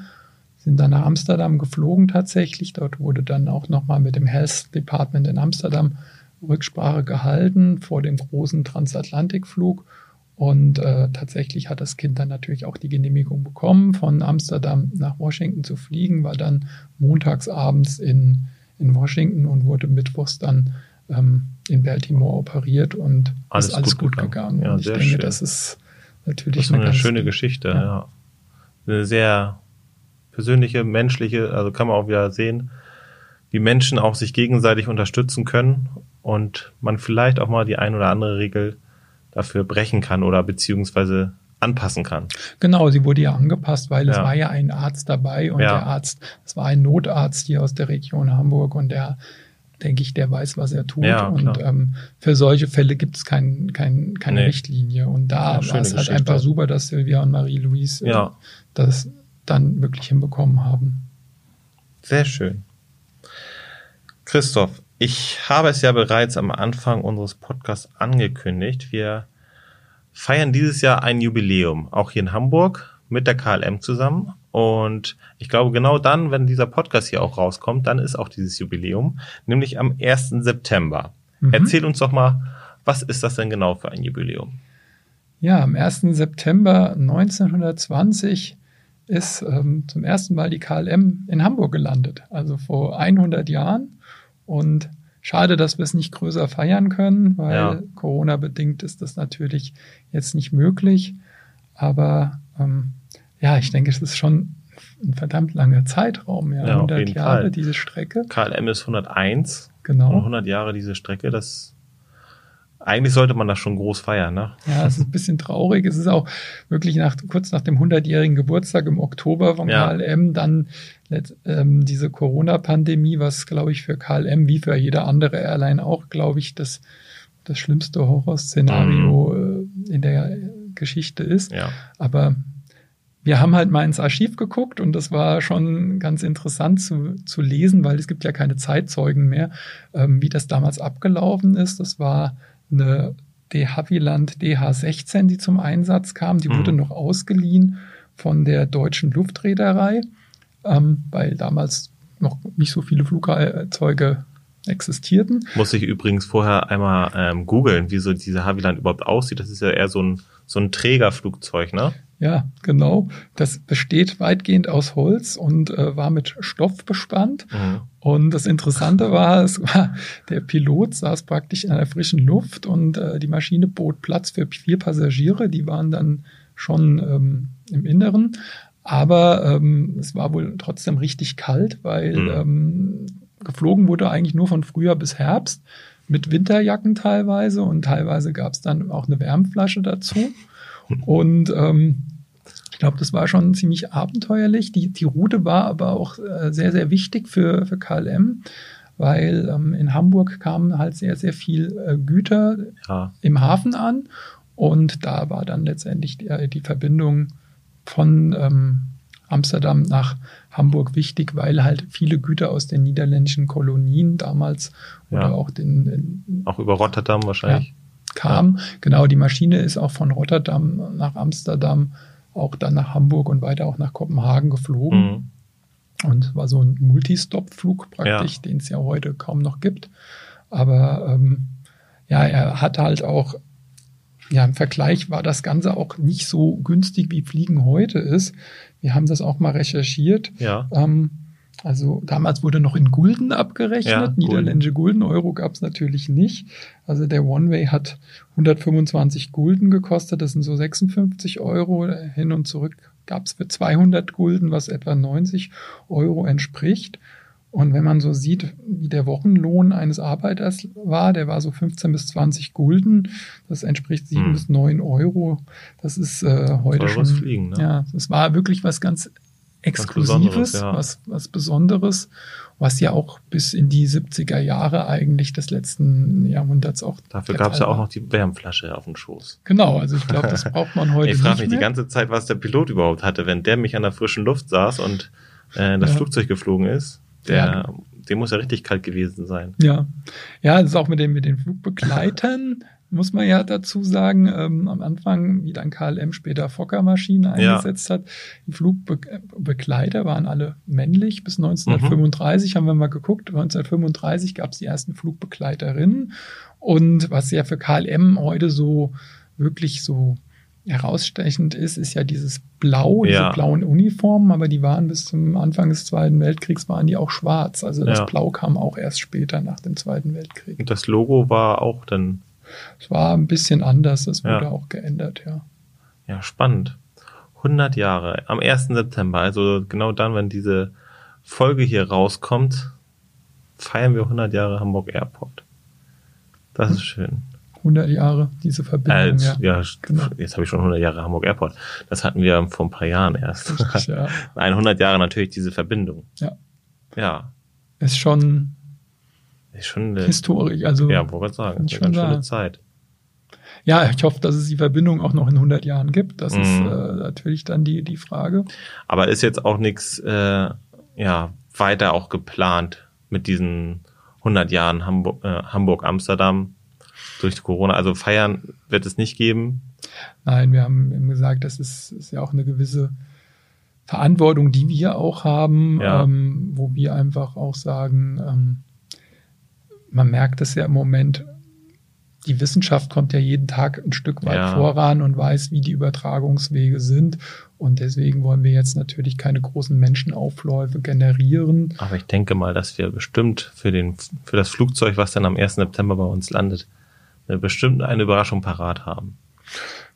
Sind dann nach Amsterdam geflogen tatsächlich. Dort wurde dann auch nochmal mit dem Health Department in Amsterdam Rücksprache gehalten vor dem großen Transatlantikflug. Und äh, tatsächlich hat das Kind dann natürlich auch die Genehmigung bekommen, von Amsterdam nach Washington zu fliegen, war dann montagsabends in, in Washington und wurde mittwochs dann ähm, in Baltimore operiert und alles ist alles gut, gut gegangen. Ja, und ich denke, schön. das ist natürlich das ist eine, eine schöne Geschichte. Ja. ja. Eine sehr persönliche, menschliche, also kann man auch wieder sehen, wie Menschen auch sich gegenseitig unterstützen können und man vielleicht auch mal die ein oder andere Regel dafür brechen kann oder beziehungsweise anpassen kann. Genau, sie wurde ja angepasst, weil es war ja ein Arzt dabei und ja. der Arzt, es war ein Notarzt hier aus der Region Hamburg und der denke ich, der weiß, was er tut. Ja, und ähm, für solche Fälle gibt es kein, kein, keine Nee. Richtlinie. Und da Ja, war es halt einfach super, dass Silvia und Marie-Louise äh, Ja. das dann wirklich hinbekommen haben. Sehr schön. Christoph, ich habe es ja bereits am Anfang unseres Podcasts angekündigt. Wir feiern dieses Jahr ein Jubiläum, auch hier in Hamburg mit der KLM zusammen. Und ich glaube, genau dann, wenn dieser Podcast hier auch rauskommt, dann ist auch dieses Jubiläum, nämlich am 1. September. Mhm. Erzähl uns doch mal, was ist das denn genau für ein Jubiläum? Ja, am 1. September 1920 ist ähm, zum ersten Mal die KLM in Hamburg gelandet, also vor 100 Jahren. Und schade, dass wir es nicht größer feiern können, weil Ja. Corona-bedingt ist das natürlich jetzt nicht möglich. Aber ähm, ja, ich denke, es ist schon ein verdammt langer Zeitraum, ja, Ja, auf 100 jeden Jahre Fall. diese Strecke. KLM ist 101 und Genau. 100 Jahre diese Strecke. Das eigentlich sollte man das schon groß feiern, ne? Ja, es ist ein bisschen traurig. Es ist auch wirklich nach, kurz nach dem 100-jährigen Geburtstag im Oktober vom Ja. KLM dann ähm, diese Corona-Pandemie, was, glaube ich, für KLM wie für jede andere Airline auch, glaube ich, das, das schlimmste Horrorszenario äh, in der Geschichte ist. Ja. Aber wir haben halt mal ins Archiv geguckt und das war schon ganz interessant zu, zu lesen, weil es gibt ja keine Zeitzeugen mehr, ähm, wie das damals abgelaufen ist. Das war eine De Havilland DH16, die zum Einsatz kam. Die Mhm. wurde noch ausgeliehen von der deutschen Luftreederei, ähm, weil damals noch nicht so viele Flugzeuge existierten. Muss ich übrigens vorher einmal ähm, googeln, wie so diese Havilland überhaupt aussieht. Das ist ja eher so ein, so ein Trägerflugzeug, ne? Ja, genau. Das besteht weitgehend aus Holz und äh, war mit Stoff bespannt. Mhm. Und das Interessante war, es war, der Pilot saß praktisch in der frischen Luft und äh, die Maschine bot Platz für vier Passagiere, die waren dann schon ähm, im Inneren. Aber ähm, es war wohl trotzdem richtig kalt, weil Mhm. ähm, geflogen wurde eigentlich nur von Frühjahr bis Herbst mit Winterjacken teilweise und teilweise gab es dann auch eine Wärmflasche dazu. Und ähm, ich glaube, das war schon ziemlich abenteuerlich. Die, die Route war aber auch äh, sehr, sehr wichtig für, für KLM, weil ähm, in Hamburg kamen halt sehr, sehr viel äh, Güter Ja. im Hafen an. Und da war dann letztendlich die, die Verbindung von ähm, Amsterdam nach Hamburg wichtig, weil halt viele Güter aus den niederländischen Kolonien damals Ja. oder auch den, den Auch über Rotterdam wahrscheinlich. Kam. Genau, die Maschine ist auch von Rotterdam nach Amsterdam, auch dann nach Hamburg und weiter auch nach Kopenhagen geflogen. Mhm. Und war so ein Multistop-Flug praktisch, den es ja heute kaum noch gibt. Aber ähm, ja, er hat halt auch, ja, im Vergleich war das Ganze auch nicht so günstig, wie Fliegen heute ist. Wir haben das auch mal recherchiert. Ja. Ähm, also damals wurde noch in Gulden abgerechnet, Ja, niederländische Gulden, Euro gab es natürlich nicht. Also der One-Way hat 125 Gulden gekostet, das sind so 56 Euro. Hin und zurück gab es für 200 Gulden, was etwa 90 Euro entspricht. Und wenn man so sieht, wie der Wochenlohn eines Arbeiters war, der war so 15 bis 20 Gulden, das entspricht 7 Hm. bis 9 Euro. Das ist äh, heute Teures schon. Fliegen, ne? Ja, das war wirklich was ganz Exklusives, Besonderes, ja. was, was Besonderes, was ja auch bis in die 70er Jahre eigentlich des letzten Jahrhunderts auch. Dafür gab es ja auch noch die Wärmflasche auf dem Schoß. Genau, also ich glaube, das braucht man heute Ich frage mich die mehr. ganze Zeit, was der Pilot überhaupt hatte, wenn der mich an der frischen Luft saß und äh, das Ja. Flugzeug geflogen ist. Der, Ja. dem muss ja richtig kalt gewesen sein. Ja, ja, das ist auch mit den, mit den Flugbegleitern, muss man ja dazu sagen, ähm, am Anfang, wie dann KLM später Fokker-Maschinen Ja. eingesetzt hat, die Flugbegleiter waren alle männlich. Bis 1935 haben wir mal geguckt, 1935 gab es die ersten Flugbegleiterinnen. Und was ja für KLM heute so wirklich so herausstechend ist, ist ja dieses Blau, diese Ja. blauen Uniformen, aber die waren bis zum Anfang des Zweiten Weltkriegs waren die auch schwarz. Also das Ja. Blau kam auch erst später nach dem Zweiten Weltkrieg. Und das Logo war auch dann, Es war ein bisschen anders, das wurde Ja. auch geändert, ja. ja, spannend. 100 Jahre am 1. September, also genau dann, wenn diese Folge hier rauskommt, feiern wir 100 Jahre Hamburg Airport. Das ist schön. 100 Jahre, diese Verbindung, Äh, ja. ja, genau. jetzt habe ich schon 100 Jahre Hamburg Airport. Das hatten wir vor ein paar Jahren erst. Richtig, ja. 100 Jahre natürlich diese Verbindung. Ja. Ja, Ist schon, Ist schon eine, historisch. Also ja, wollte sagen, ist ich eine schon schöne. Zeit. Ja, ich hoffe, dass es die Verbindung auch noch in 100 Jahren gibt. Das ist Mhm. äh, natürlich dann die, die Frage. Aber ist jetzt auch nichts, äh, ja, weiter auch geplant mit diesen 100 Jahren Hamburg, äh, Hamburg, Amsterdam durch Corona. Also feiern wird es nicht geben. Nein, wir haben eben gesagt, das ist, ist ja auch eine gewisse Verantwortung, die wir auch haben, Ja. ähm, wo wir einfach auch sagen, ähm, man merkt es ja im Moment, die Wissenschaft kommt ja jeden Tag ein Stück weit Ja. voran und weiß, wie die Übertragungswege sind. Und deswegen wollen wir jetzt natürlich keine großen Menschenaufläufe generieren. Aber ich denke mal, dass wir bestimmt für den, für das Flugzeug, was dann am 1. September bei uns landet, eine bestimmt eine Überraschung parat haben.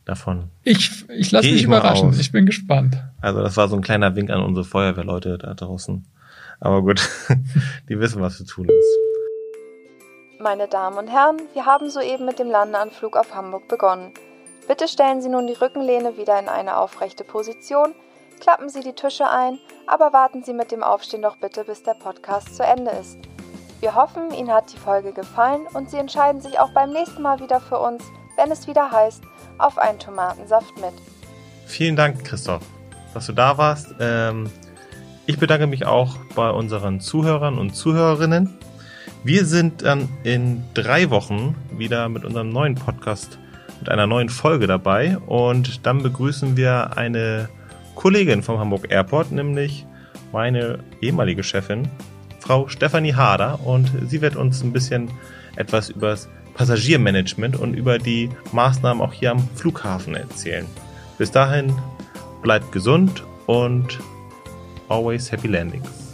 Davon. Ich, ich lasse mich ich überraschen. Ich bin gespannt. Also das war so ein kleiner Wink an unsere Feuerwehrleute da draußen. Aber gut, die wissen, was zu tun ist. Meine Damen und Herren, wir haben soeben mit dem Landeanflug auf Hamburg begonnen. Bitte stellen Sie nun die Rückenlehne wieder in eine aufrechte Position, klappen Sie die Tische ein, aber warten Sie mit dem Aufstehen doch bitte, bis der Podcast zu Ende ist. Wir hoffen, Ihnen hat die Folge gefallen und Sie entscheiden sich auch beim nächsten Mal wieder für uns, wenn es wieder heißt, auf einen Tomatensaft mit. Vielen Dank, Christoph, dass du da warst. Ähm, ich bedanke mich auch bei unseren Zuhörern und Zuhörerinnen. Wir sind dann in drei Wochen wieder mit unserem neuen Podcast, mit einer neuen Folge dabei. Und dann begrüßen wir eine Kollegin vom Hamburg Airport, nämlich meine ehemalige Chefin, Frau Stefanie Harder. Und sie wird uns ein bisschen etwas über das Passagiermanagement und über die Maßnahmen auch hier am Flughafen erzählen. Bis dahin bleibt gesund und always happy landings.